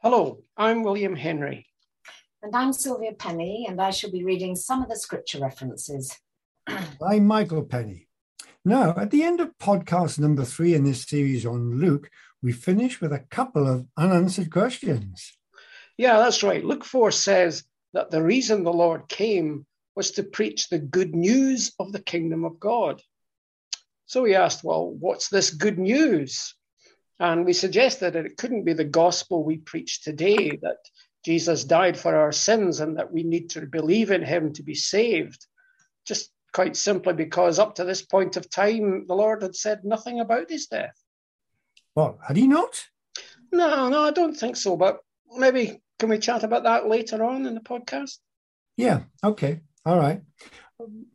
Hello, I'm William Henry. And I'm Sylvia Penny, and I shall be reading some of the scripture references. I'm Michael Penny. Now, at the end of podcast number three in this series on Luke, we finish with a couple of unanswered questions. Yeah, that's right. Luke 4 says that the reason the Lord came was to preach the good news of the kingdom of God. So we asked, well, what's this good news? And we suggested that it couldn't be the gospel we preach today, that Jesus died for our sins and that we need to believe in him to be saved. Just quite simply because up to this point of time, the Lord had said nothing about his death. Well, had he not? No, no, I don't think so. But maybe can we chat about that later on in the podcast? Yeah, okay, all right.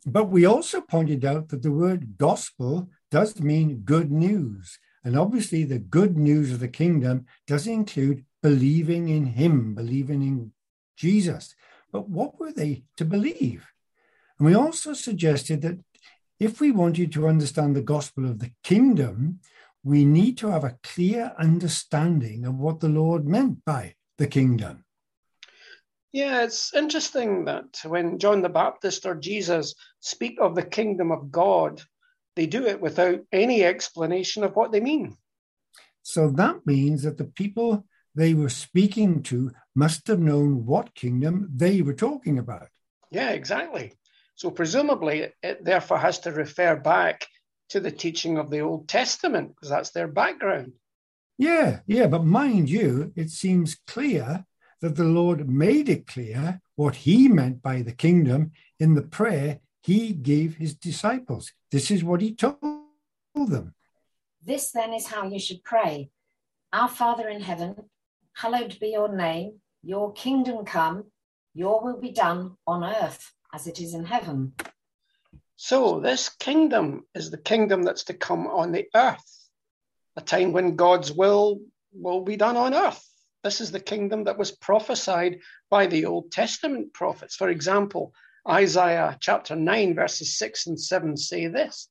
But we also pointed out that the word gospel does mean good news. And obviously, the good news of the kingdom does include believing in Him, believing in Jesus. But what were they to believe? And we also suggested that if we wanted to understand the gospel of the kingdom, we need to have a clear understanding of what the Lord meant by the kingdom. Yeah, it's interesting that when John the Baptist or Jesus speak of the kingdom of God, they do it without any explanation of what they mean. So that means that the people they were speaking to must have known what kingdom they were talking about. Yeah, exactly. So presumably it therefore has to refer back to the teaching of the Old Testament because that's their background. Yeah, yeah, but mind you, it seems clear that the Lord made it clear what he meant by the kingdom in the prayer he gave his disciples. This is what he told them. This then is how you should pray Our Father in heaven, hallowed be your name, your kingdom come, your will be done on earth as it is in heaven. So, this kingdom is the kingdom that's to come on the earth, a time when God's will will be done on earth. This is the kingdom that was prophesied by the Old Testament prophets. For example, Isaiah chapter 9, verses 6 and 7 say this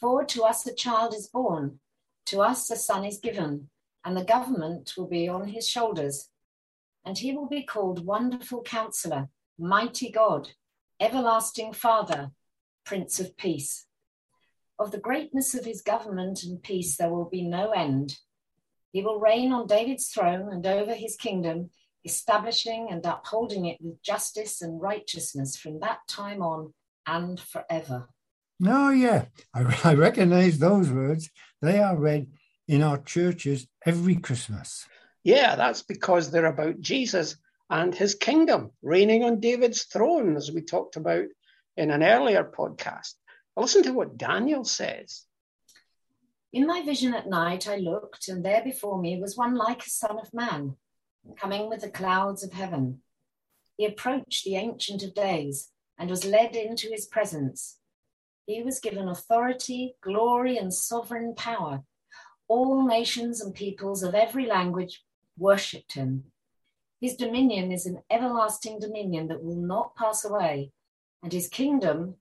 For to us a child is born, to us a son is given, and the government will be on his shoulders. And he will be called Wonderful Counselor, Mighty God, Everlasting Father, Prince of Peace. Of the greatness of his government and peace there will be no end. He will reign on David's throne and over his kingdom, establishing and upholding it with justice and righteousness from that time on and forever. Oh, yeah, I, I recognize those words. They are read in our churches every Christmas. Yeah, that's because they're about Jesus and his kingdom reigning on David's throne, as we talked about in an earlier podcast. Listen to what Daniel says. In my vision at night, I looked, and there before me was one like a son of man, coming with the clouds of heaven. He approached the Ancient of Days and was led into his presence. He was given authority, glory, and sovereign power. All nations and peoples of every language worshipped him. His dominion is an everlasting dominion that will not pass away, and his kingdom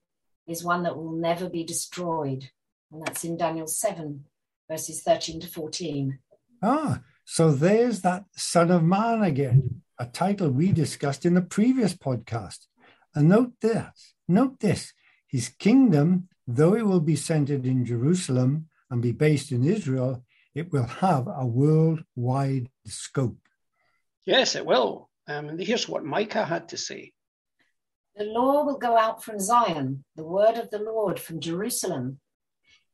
is one that will never be destroyed. And that's in Daniel 7, verses 13 to 14. Ah, so there's that Son of Man again, a title we discussed in the previous podcast. And note this, note this, his kingdom, though it will be centered in Jerusalem and be based in Israel, it will have a worldwide scope. Yes, it will. Um, and here's what Micah had to say. The law will go out from Zion, the word of the Lord from Jerusalem.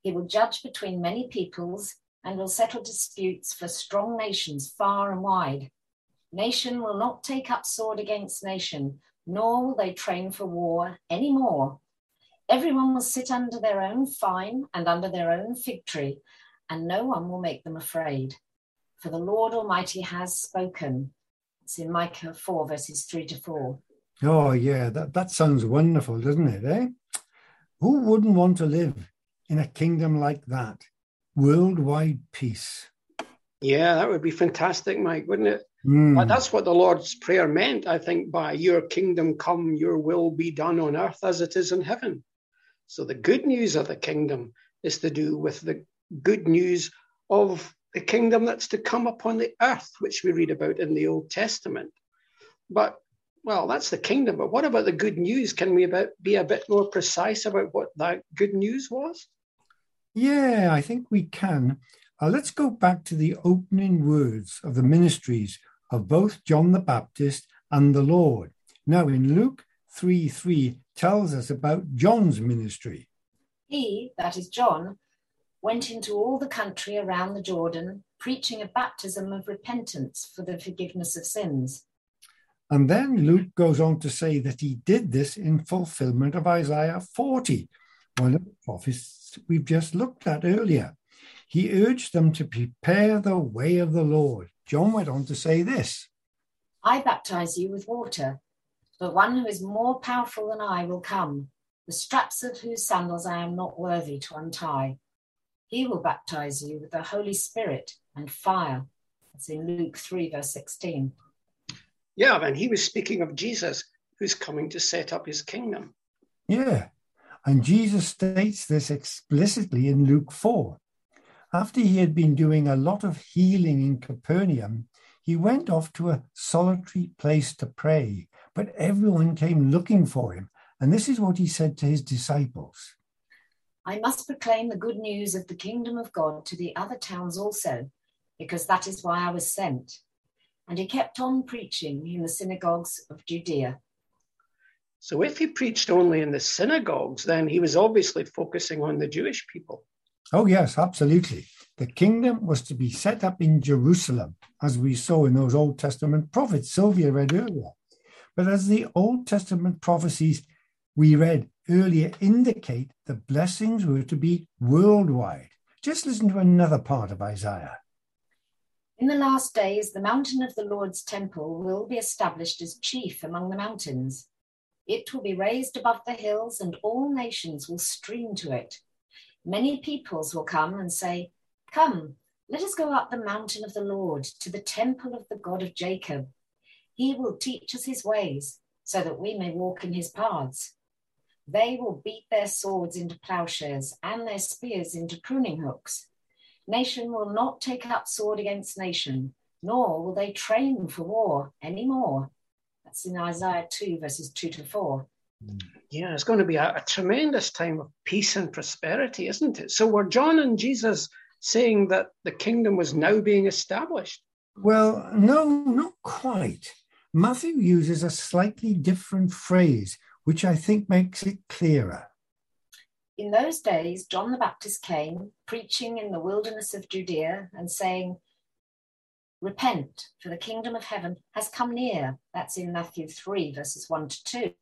He will judge between many peoples and will settle disputes for strong nations far and wide. Nation will not take up sword against nation, nor will they train for war any more. Everyone will sit under their own fine and under their own fig tree, and no one will make them afraid. For the Lord Almighty has spoken. It's in Micah 4, verses 3 to 4. Oh, yeah, that, that sounds wonderful, doesn't it? Eh? Who wouldn't want to live in a kingdom like that? Worldwide peace. Yeah, that would be fantastic, Mike, wouldn't it? Mm. But that's what the Lord's Prayer meant, I think, by your kingdom come, your will be done on earth as it is in heaven. So the good news of the kingdom is to do with the good news of the kingdom that's to come upon the earth, which we read about in the Old Testament. But well, that's the kingdom. But what about the good news? Can we about, be a bit more precise about what that good news was? Yeah, I think we can. Uh, let's go back to the opening words of the ministries of both John the Baptist and the Lord. Now, in Luke 3 3 tells us about John's ministry. He, that is John, went into all the country around the Jordan, preaching a baptism of repentance for the forgiveness of sins. And then Luke goes on to say that he did this in fulfillment of Isaiah 40, one of the prophets we've just looked at earlier. He urged them to prepare the way of the Lord. John went on to say this I baptize you with water, but one who is more powerful than I will come, the straps of whose sandals I am not worthy to untie. He will baptize you with the Holy Spirit and fire. That's in Luke 3, verse 16. Yeah, and he was speaking of Jesus who's coming to set up his kingdom. Yeah. And Jesus states this explicitly in Luke 4. After he had been doing a lot of healing in Capernaum, he went off to a solitary place to pray, but everyone came looking for him. And this is what he said to his disciples I must proclaim the good news of the kingdom of God to the other towns also, because that is why I was sent and he kept on preaching in the synagogues of Judea. So, if he preached only in the synagogues, then he was obviously focusing on the Jewish people. Oh, yes, absolutely. The kingdom was to be set up in Jerusalem, as we saw in those Old Testament prophets Sylvia read earlier. But as the Old Testament prophecies we read earlier indicate, the blessings were to be worldwide. Just listen to another part of Isaiah. In the last days, the mountain of the Lord's temple will be established as chief among the mountains. It will be raised above the hills, and all nations will stream to it. Many peoples will come and say, Come, let us go up the mountain of the Lord to the temple of the God of Jacob. He will teach us his ways, so that we may walk in his paths. They will beat their swords into plowshares and their spears into pruning hooks. Nation will not take up sword against nation, nor will they train for war anymore. That's in Isaiah 2, verses 2 to 4. Yeah, it's going to be a, a tremendous time of peace and prosperity, isn't it? So, were John and Jesus saying that the kingdom was now being established? Well, no, not quite. Matthew uses a slightly different phrase, which I think makes it clearer. In those days, John the Baptist came, preaching in the wilderness of Judea and saying, Repent, for the kingdom of heaven has come near. That's in Matthew 3, verses 1 to 2.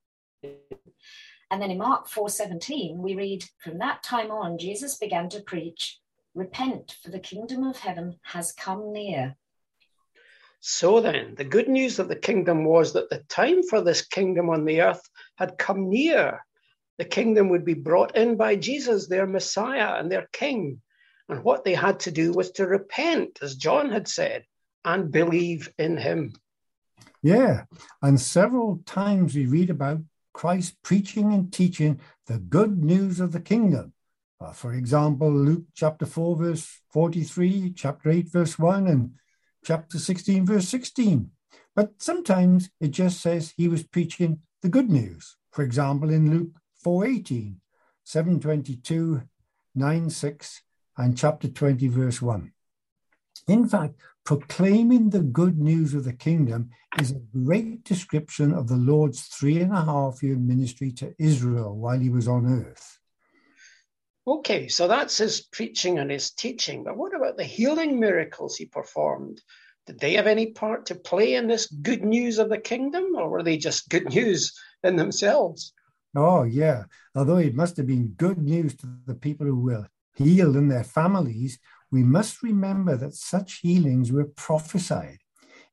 And then in Mark 4:17, we read, From that time on, Jesus began to preach, Repent, for the kingdom of heaven has come near. So then, the good news of the kingdom was that the time for this kingdom on the earth had come near the kingdom would be brought in by Jesus, their Messiah and their King. And what they had to do was to repent, as John had said, and believe in him. Yeah. And several times we read about Christ preaching and teaching the good news of the kingdom. Uh, for example, Luke chapter 4, verse 43, chapter 8, verse 1, and chapter 16, verse 16. But sometimes it just says he was preaching the good news. For example, in Luke 418, 722, 96, and chapter 20, verse 1. In fact, proclaiming the good news of the kingdom is a great description of the Lord's three and a half year ministry to Israel while he was on earth. Okay, so that's his preaching and his teaching. But what about the healing miracles he performed? Did they have any part to play in this good news of the kingdom, or were they just good news in themselves? Oh, yeah. Although it must have been good news to the people who were healed and their families, we must remember that such healings were prophesied.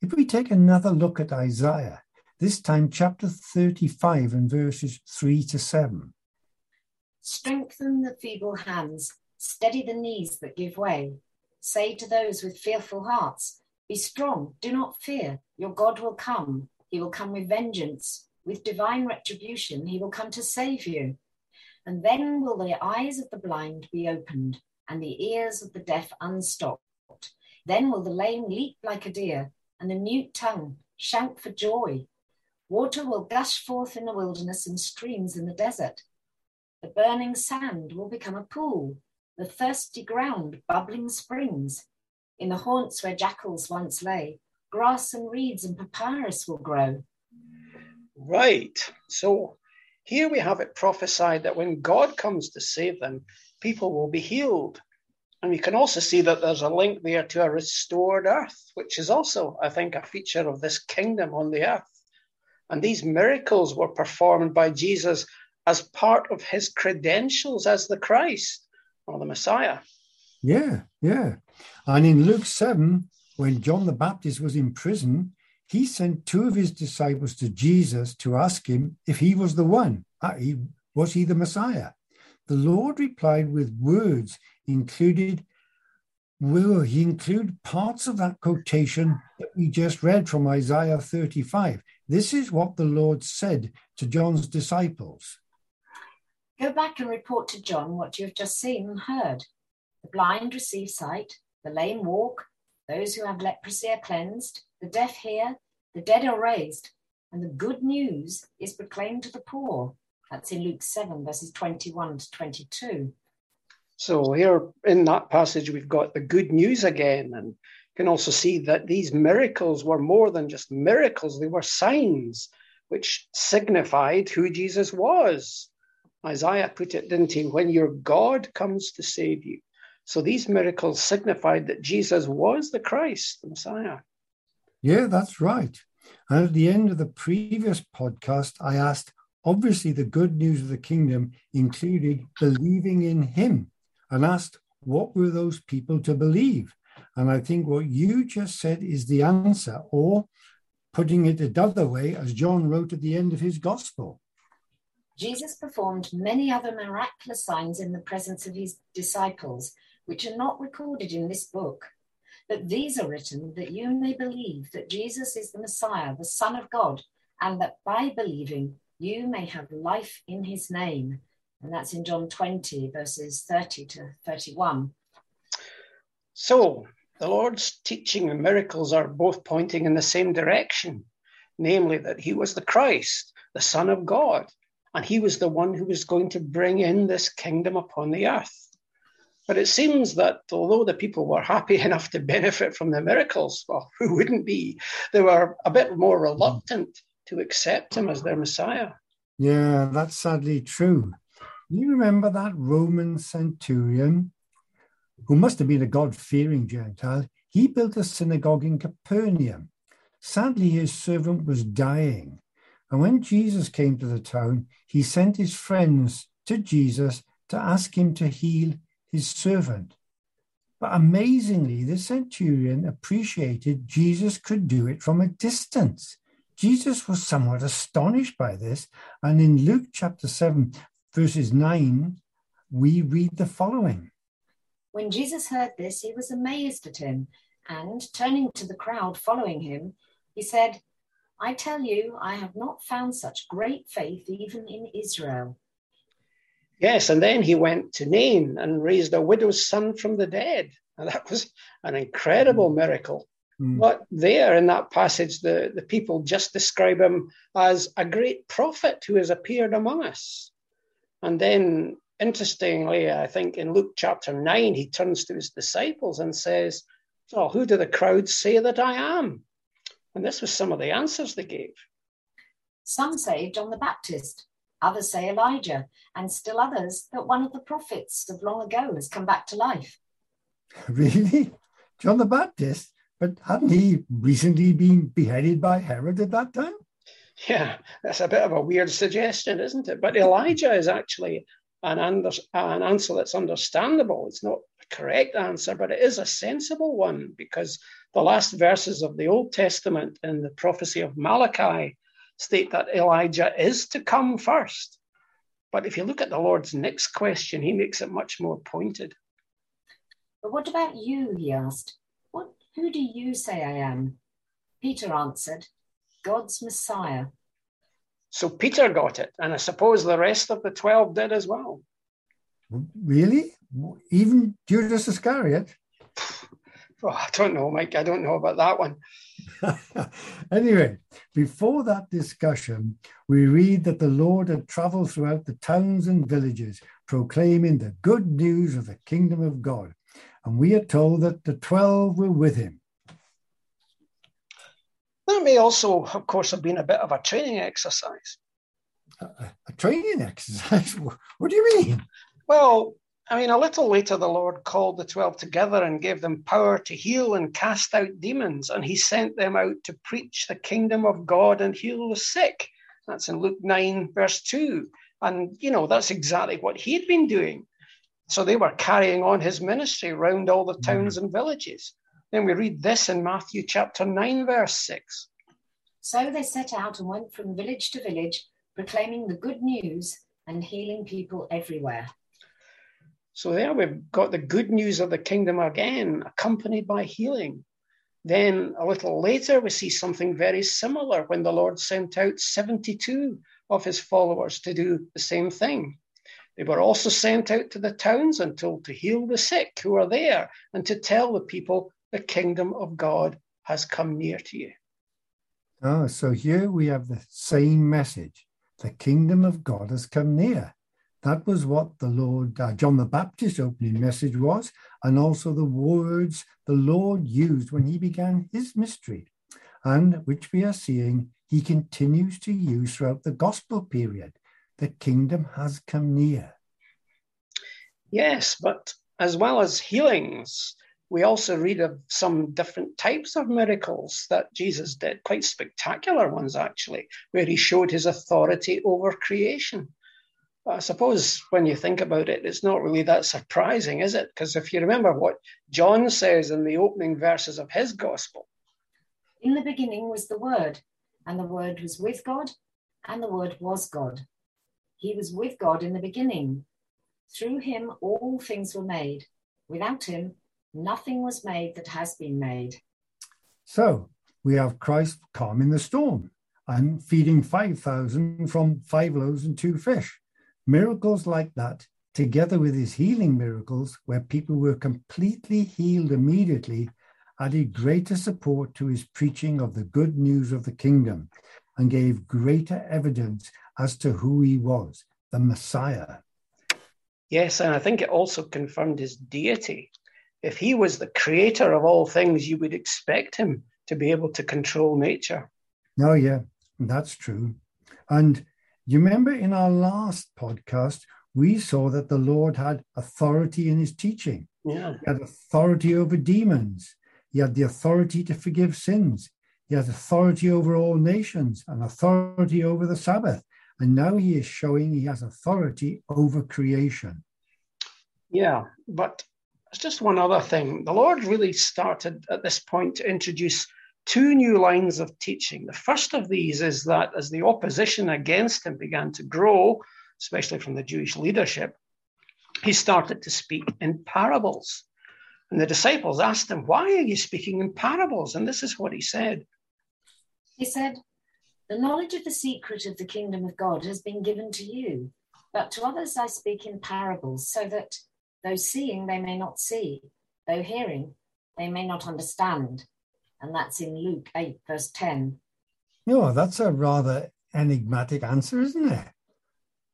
If we take another look at Isaiah, this time chapter 35 and verses 3 to 7. Strengthen the feeble hands, steady the knees that give way. Say to those with fearful hearts, Be strong, do not fear, your God will come. He will come with vengeance with divine retribution, he will come to save you. And then will the eyes of the blind be opened and the ears of the deaf unstopped. Then will the lame leap like a deer, and the mute tongue shout for joy. Water will gush forth in the wilderness and streams in the desert. The burning sand will become a pool, the thirsty ground bubbling springs. In the haunts where jackals once lay, grass and reeds and papyrus will grow. Right. So here we have it prophesied that when God comes to save them, people will be healed. And we can also see that there's a link there to a restored earth, which is also, I think, a feature of this kingdom on the earth. And these miracles were performed by Jesus as part of his credentials as the Christ or the Messiah. Yeah, yeah. And in Luke 7, when John the Baptist was in prison, he sent two of his disciples to Jesus to ask him if he was the one. Uh, i.e., was he the Messiah? The Lord replied with words included, will he include parts of that quotation that we just read from Isaiah 35. This is what the Lord said to John's disciples. Go back and report to John what you have just seen and heard. The blind receive sight, the lame walk, those who have leprosy are cleansed, the deaf hear, the dead are raised, and the good news is proclaimed to the poor. That's in Luke 7, verses 21 to 22. So here in that passage, we've got the good news again, and you can also see that these miracles were more than just miracles, they were signs which signified who Jesus was. Isaiah put it, didn't he? When your God comes to save you. So these miracles signified that Jesus was the Christ, the Messiah. Yeah, that's right. And at the end of the previous podcast, I asked obviously, the good news of the kingdom included believing in him and asked, what were those people to believe? And I think what you just said is the answer, or putting it another way, as John wrote at the end of his gospel. Jesus performed many other miraculous signs in the presence of his disciples, which are not recorded in this book. But these are written that you may believe that Jesus is the Messiah, the Son of God, and that by believing you may have life in his name. And that's in John 20, verses 30 to 31. So the Lord's teaching and miracles are both pointing in the same direction, namely that he was the Christ, the Son of God, and he was the one who was going to bring in this kingdom upon the earth. But it seems that although the people were happy enough to benefit from the miracles, well, who wouldn't be? They were a bit more reluctant to accept him as their Messiah. Yeah, that's sadly true. You remember that Roman centurion who must have been a God fearing Gentile? He built a synagogue in Capernaum. Sadly, his servant was dying. And when Jesus came to the town, he sent his friends to Jesus to ask him to heal his servant. But amazingly, the centurion appreciated Jesus could do it from a distance. Jesus was somewhat astonished by this. And in Luke chapter 7, verses 9, we read the following When Jesus heard this, he was amazed at him. And turning to the crowd following him, he said, I tell you, I have not found such great faith even in Israel. Yes, and then he went to Nain and raised a widow's son from the dead. And that was an incredible mm. miracle. Mm. But there in that passage, the, the people just describe him as a great prophet who has appeared among us. And then, interestingly, I think in Luke chapter 9, he turns to his disciples and says, So, who do the crowds say that I am? And this was some of the answers they gave. Some say John the Baptist, others say Elijah, and still others that one of the prophets of long ago has come back to life. Really? John the Baptist? But hadn't he recently been beheaded by Herod at that time? Yeah, that's a bit of a weird suggestion, isn't it? But Elijah is actually an, under, an answer that's understandable. It's not a correct answer, but it is a sensible one because the last verses of the Old Testament in the prophecy of Malachi state that Elijah is to come first. But if you look at the Lord's next question, he makes it much more pointed. But what about you? He asked. Who do you say I am? Peter answered, God's Messiah. So Peter got it, and I suppose the rest of the 12 did as well. Really? Even Judas Iscariot? Oh, I don't know, Mike. I don't know about that one. anyway, before that discussion, we read that the Lord had traveled throughout the towns and villages, proclaiming the good news of the kingdom of God. And we are told that the 12 were with him. That may also, of course, have been a bit of a training exercise. A, a training exercise? What do you mean? Well, I mean, a little later, the Lord called the 12 together and gave them power to heal and cast out demons. And he sent them out to preach the kingdom of God and heal the sick. That's in Luke 9, verse 2. And, you know, that's exactly what he'd been doing. So they were carrying on his ministry around all the towns mm-hmm. and villages. Then we read this in Matthew chapter 9, verse 6. So they set out and went from village to village, proclaiming the good news and healing people everywhere. So there we've got the good news of the kingdom again, accompanied by healing. Then a little later, we see something very similar when the Lord sent out 72 of his followers to do the same thing. They were also sent out to the towns and told to heal the sick who are there and to tell the people the kingdom of God has come near to you. Oh, so here we have the same message. The kingdom of God has come near. That was what the Lord, uh, John the Baptist's opening message was, and also the words the Lord used when he began his mystery, and which we are seeing he continues to use throughout the gospel period. The kingdom has come near. Yes, but as well as healings, we also read of some different types of miracles that Jesus did, quite spectacular ones actually, where he showed his authority over creation. I suppose when you think about it, it's not really that surprising, is it? Because if you remember what John says in the opening verses of his gospel In the beginning was the Word, and the Word was with God, and the Word was God. He was with God in the beginning. Through him, all things were made. Without him, nothing was made that has been made. So we have Christ calming the storm and feeding 5,000 from five loaves and two fish. Miracles like that, together with his healing miracles, where people were completely healed immediately, added greater support to his preaching of the good news of the kingdom and gave greater evidence as to who he was, the Messiah. Yes, and I think it also confirmed his deity. If he was the creator of all things, you would expect him to be able to control nature. Oh, yeah, that's true. And you remember in our last podcast, we saw that the Lord had authority in his teaching. Yeah. He had authority over demons. He had the authority to forgive sins. He had authority over all nations and authority over the Sabbath. And now he is showing he has authority over creation. Yeah, but it's just one other thing. The Lord really started at this point to introduce two new lines of teaching. The first of these is that as the opposition against him began to grow, especially from the Jewish leadership, he started to speak in parables. And the disciples asked him, Why are you speaking in parables? And this is what he said. He said, The knowledge of the secret of the kingdom of God has been given to you, but to others I speak in parables, so that though seeing they may not see, though hearing they may not understand and that's in Luke 8, verse 10. No, that's a rather enigmatic answer, isn't it?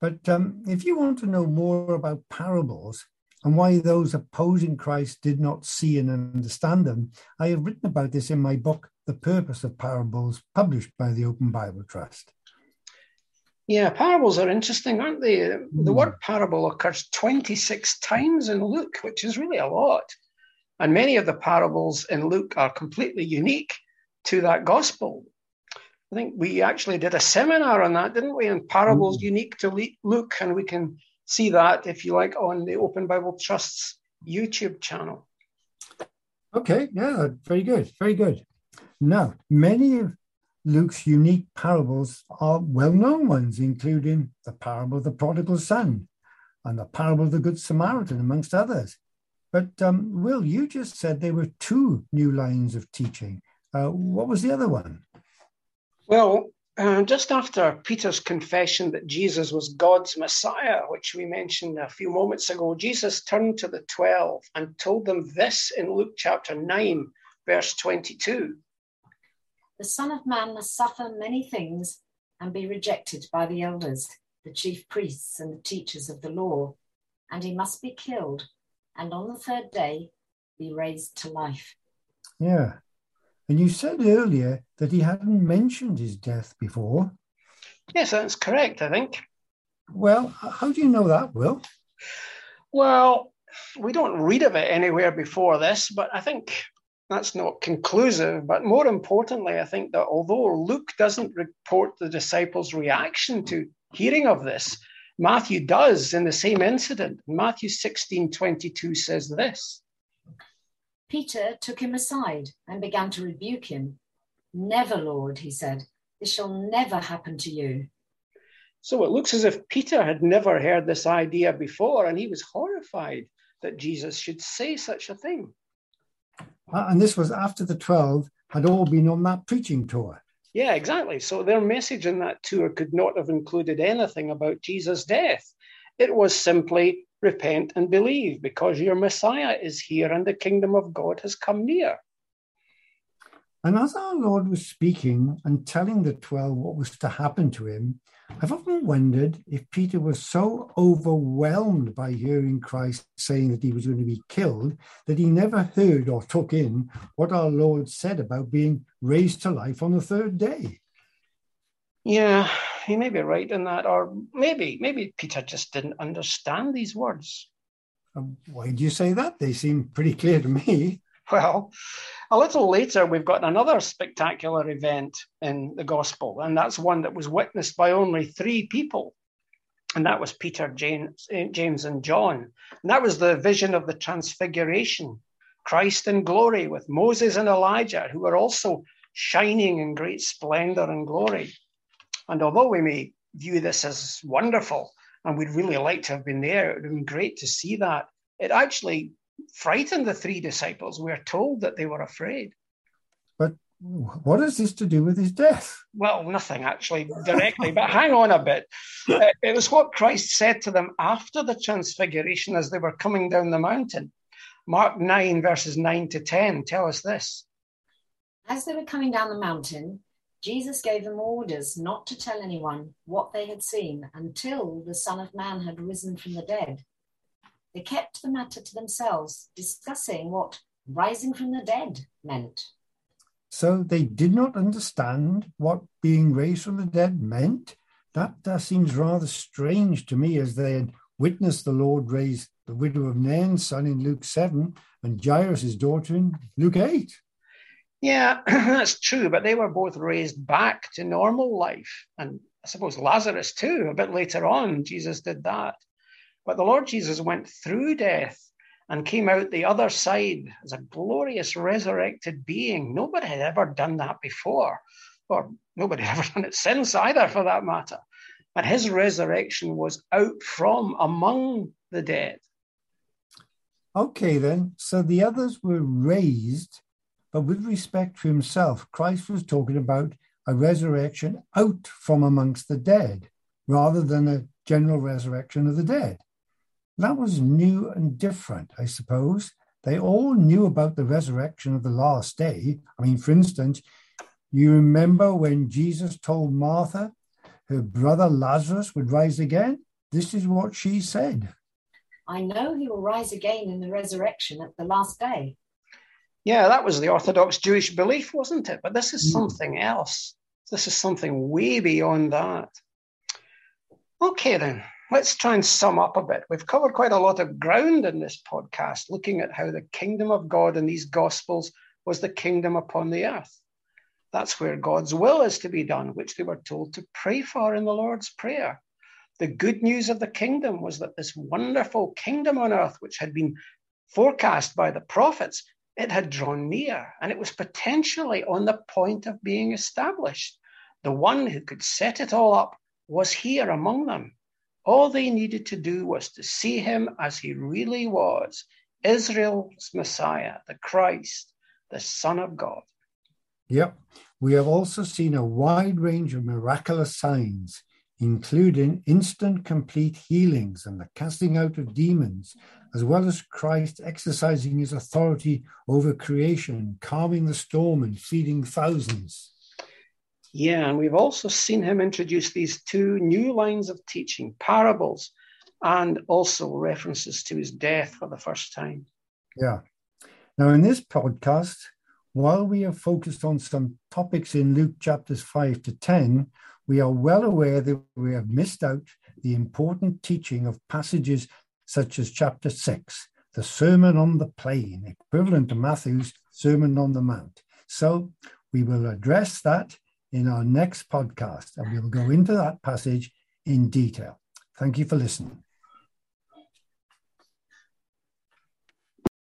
But um, if you want to know more about parables and why those opposing Christ did not see and understand them, I have written about this in my book, The Purpose of Parables, published by the Open Bible Trust. Yeah, parables are interesting, aren't they? The hmm. word parable occurs 26 times in Luke, which is really a lot. And many of the parables in Luke are completely unique to that gospel. I think we actually did a seminar on that, didn't we? And parables mm. unique to Luke, and we can see that if you like on the Open Bible Trust's YouTube channel. Okay, yeah, very good, very good. Now, many of Luke's unique parables are well known ones, including the parable of the prodigal son and the parable of the Good Samaritan, amongst others. But um, Will, you just said there were two new lines of teaching. Uh, what was the other one? Well, Uh, just after Peter's confession that Jesus was God's Messiah, which we mentioned a few moments ago, Jesus turned to the 12 and told them this in Luke chapter 9, verse 22. The Son of Man must suffer many things and be rejected by the elders, the chief priests, and the teachers of the law, and he must be killed, and on the third day be raised to life. Yeah. And you said earlier that he hadn't mentioned his death before. Yes, that's correct, I think. Well, how do you know that, Will? Well, we don't read of it anywhere before this, but I think that's not conclusive. But more importantly, I think that although Luke doesn't report the disciples' reaction to hearing of this, Matthew does in the same incident. Matthew 16 22 says this Peter took him aside and began to rebuke him. Never, Lord, he said, this shall never happen to you. So it looks as if Peter had never heard this idea before, and he was horrified that Jesus should say such a thing. Uh, and this was after the 12 had all been on that preaching tour. Yeah, exactly. So their message in that tour could not have included anything about Jesus' death. It was simply repent and believe because your Messiah is here and the kingdom of God has come near. And as our Lord was speaking and telling the 12 what was to happen to him, I've often wondered if Peter was so overwhelmed by hearing Christ saying that he was going to be killed that he never heard or took in what our Lord said about being raised to life on the third day. Yeah, he may be right in that, or maybe maybe Peter just didn't understand these words. Um, why do you say that? They seem pretty clear to me. Well, a little later, we've got another spectacular event in the gospel, and that's one that was witnessed by only three people. And that was Peter, James, eh, James, and John. And that was the vision of the transfiguration Christ in glory with Moses and Elijah, who were also shining in great splendor and glory. And although we may view this as wonderful and we'd really like to have been there, it would have been great to see that. It actually frightened the three disciples. We're told that they were afraid. But what has this to do with his death? Well, nothing actually directly, but hang on a bit. Uh, it was what Christ said to them after the transfiguration as they were coming down the mountain. Mark 9, verses 9 to 10 tell us this. As they were coming down the mountain, Jesus gave them orders not to tell anyone what they had seen until the Son of Man had risen from the dead. They kept the matter to themselves, discussing what rising from the dead meant. So they did not understand what being raised from the dead meant. That, seems rather strange to me as they had witnessed the Lord raise the widow of Nain's son in Luke 7 and Jairus' daughter in Luke 8. Yeah, that's true, but they were both raised back to normal life. And I suppose Lazarus, too, a bit later on, Jesus did that. But the Lord Jesus went through death and came out the other side as a glorious resurrected being. Nobody had ever done that before, or nobody had ever done it since either, for that matter. But his resurrection was out from among the dead. Okay, then. So the others were raised but with respect to himself, Christ was talking about a resurrection out from amongst the dead rather than a general resurrection of the dead. That was new and different, I suppose. They all knew about the resurrection of the last day. I mean, for instance, you remember when Jesus told Martha her brother Lazarus would rise again? This is what she said I know he will rise again in the resurrection at the last day. Yeah, that was the Orthodox Jewish belief, wasn't it? But this is mm. something else. This is something way beyond that. Okay, then, let's try and sum up a bit. We've covered quite a lot of ground in this podcast, looking at how the kingdom of God in these Gospels was the kingdom upon the earth. That's where God's will is to be done, which they were told to pray for in the Lord's Prayer. The good news of the kingdom was that this wonderful kingdom on earth, which had been forecast by the prophets, it had drawn near and it was potentially on the point of being established. The one who could set it all up was here among them. All they needed to do was to see him as he really was Israel's Messiah, the Christ, the Son of God. Yep. We have also seen a wide range of miraculous signs, including instant complete healings and the casting out of demons, as well as Christ exercising his authority over creation, calming the storm and feeding thousands. Yeah, and we've also seen him introduce these two new lines of teaching parables and also references to his death for the first time. Yeah. Now, in this podcast, while we are focused on some topics in Luke chapters 5 to 10, we are well aware that we have missed out the important teaching of passages such as chapter 6, the Sermon on the Plain, equivalent to Matthew's Sermon on the Mount. So we will address that in our next podcast and we'll go into that passage in detail. Thank you for listening.